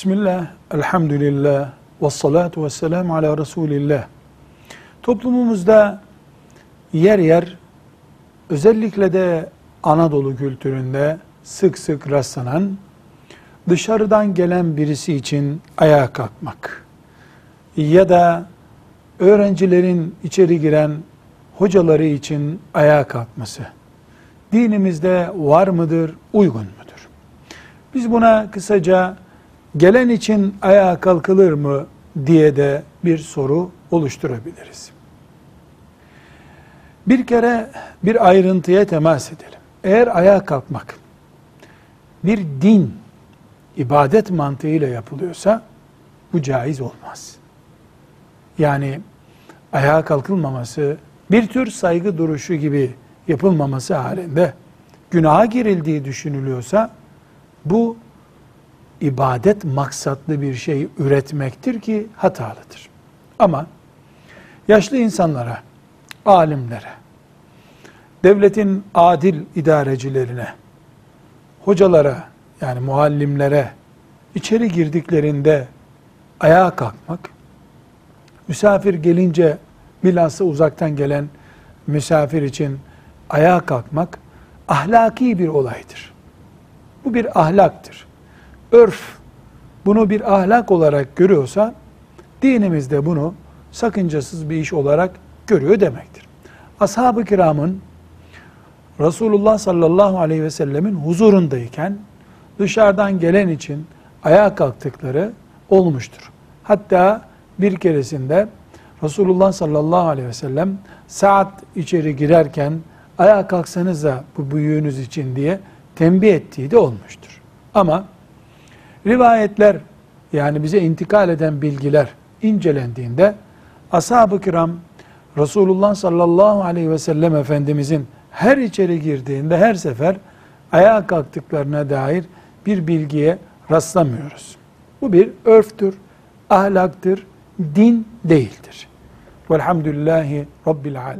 Bismillah, elhamdülillah, ve salatu ve selamu ala Resulillah. Toplumumuzda yer yer, özellikle de Anadolu kültüründe sık sık rastlanan, dışarıdan gelen birisi için ayağa kalkmak ya da öğrencilerin içeri giren hocaları için ayağa kalkması dinimizde var mıdır, uygun mudur? Biz buna kısaca gelen için ayağa kalkılır mı diye de bir soru oluşturabiliriz. Bir kere bir ayrıntıya temas edelim. Eğer ayağa kalkmak bir din, ibadet mantığıyla yapılıyorsa bu caiz olmaz. Yani ayağa kalkılmaması bir tür saygı duruşu gibi yapılmaması halinde günaha girildiği düşünülüyorsa bu ibadet maksatlı bir şey üretmektir ki hatalıdır. Ama yaşlı insanlara, alimlere, devletin adil idarecilerine, hocalara yani muallimlere içeri girdiklerinde ayağa kalkmak, misafir gelince bilhassa uzaktan gelen misafir için ayağa kalkmak ahlaki bir olaydır. Bu bir ahlaktır. Örf bunu bir ahlak olarak görüyorsa dinimizde bunu sakıncasız bir iş olarak görüyor demektir. Ashab-ı kiramın Resulullah sallallahu aleyhi ve sellemin huzurundayken dışarıdan gelen için ayağa kalktıkları olmuştur. Hatta bir keresinde Resulullah sallallahu aleyhi ve sellem saat içeri girerken ayağa kalksanız bu büyüğünüz için diye tembih ettiği de olmuştur. Ama rivayetler yani bize intikal eden bilgiler incelendiğinde ashab-ı kiram Resulullah sallallahu aleyhi ve sellem Efendimizin her içeri girdiğinde her sefer ayağa kalktıklarına dair bir bilgiye rastlamıyoruz. Bu bir örftür, ahlaktır, din değildir. Velhamdülillahi Rabbil Alemin.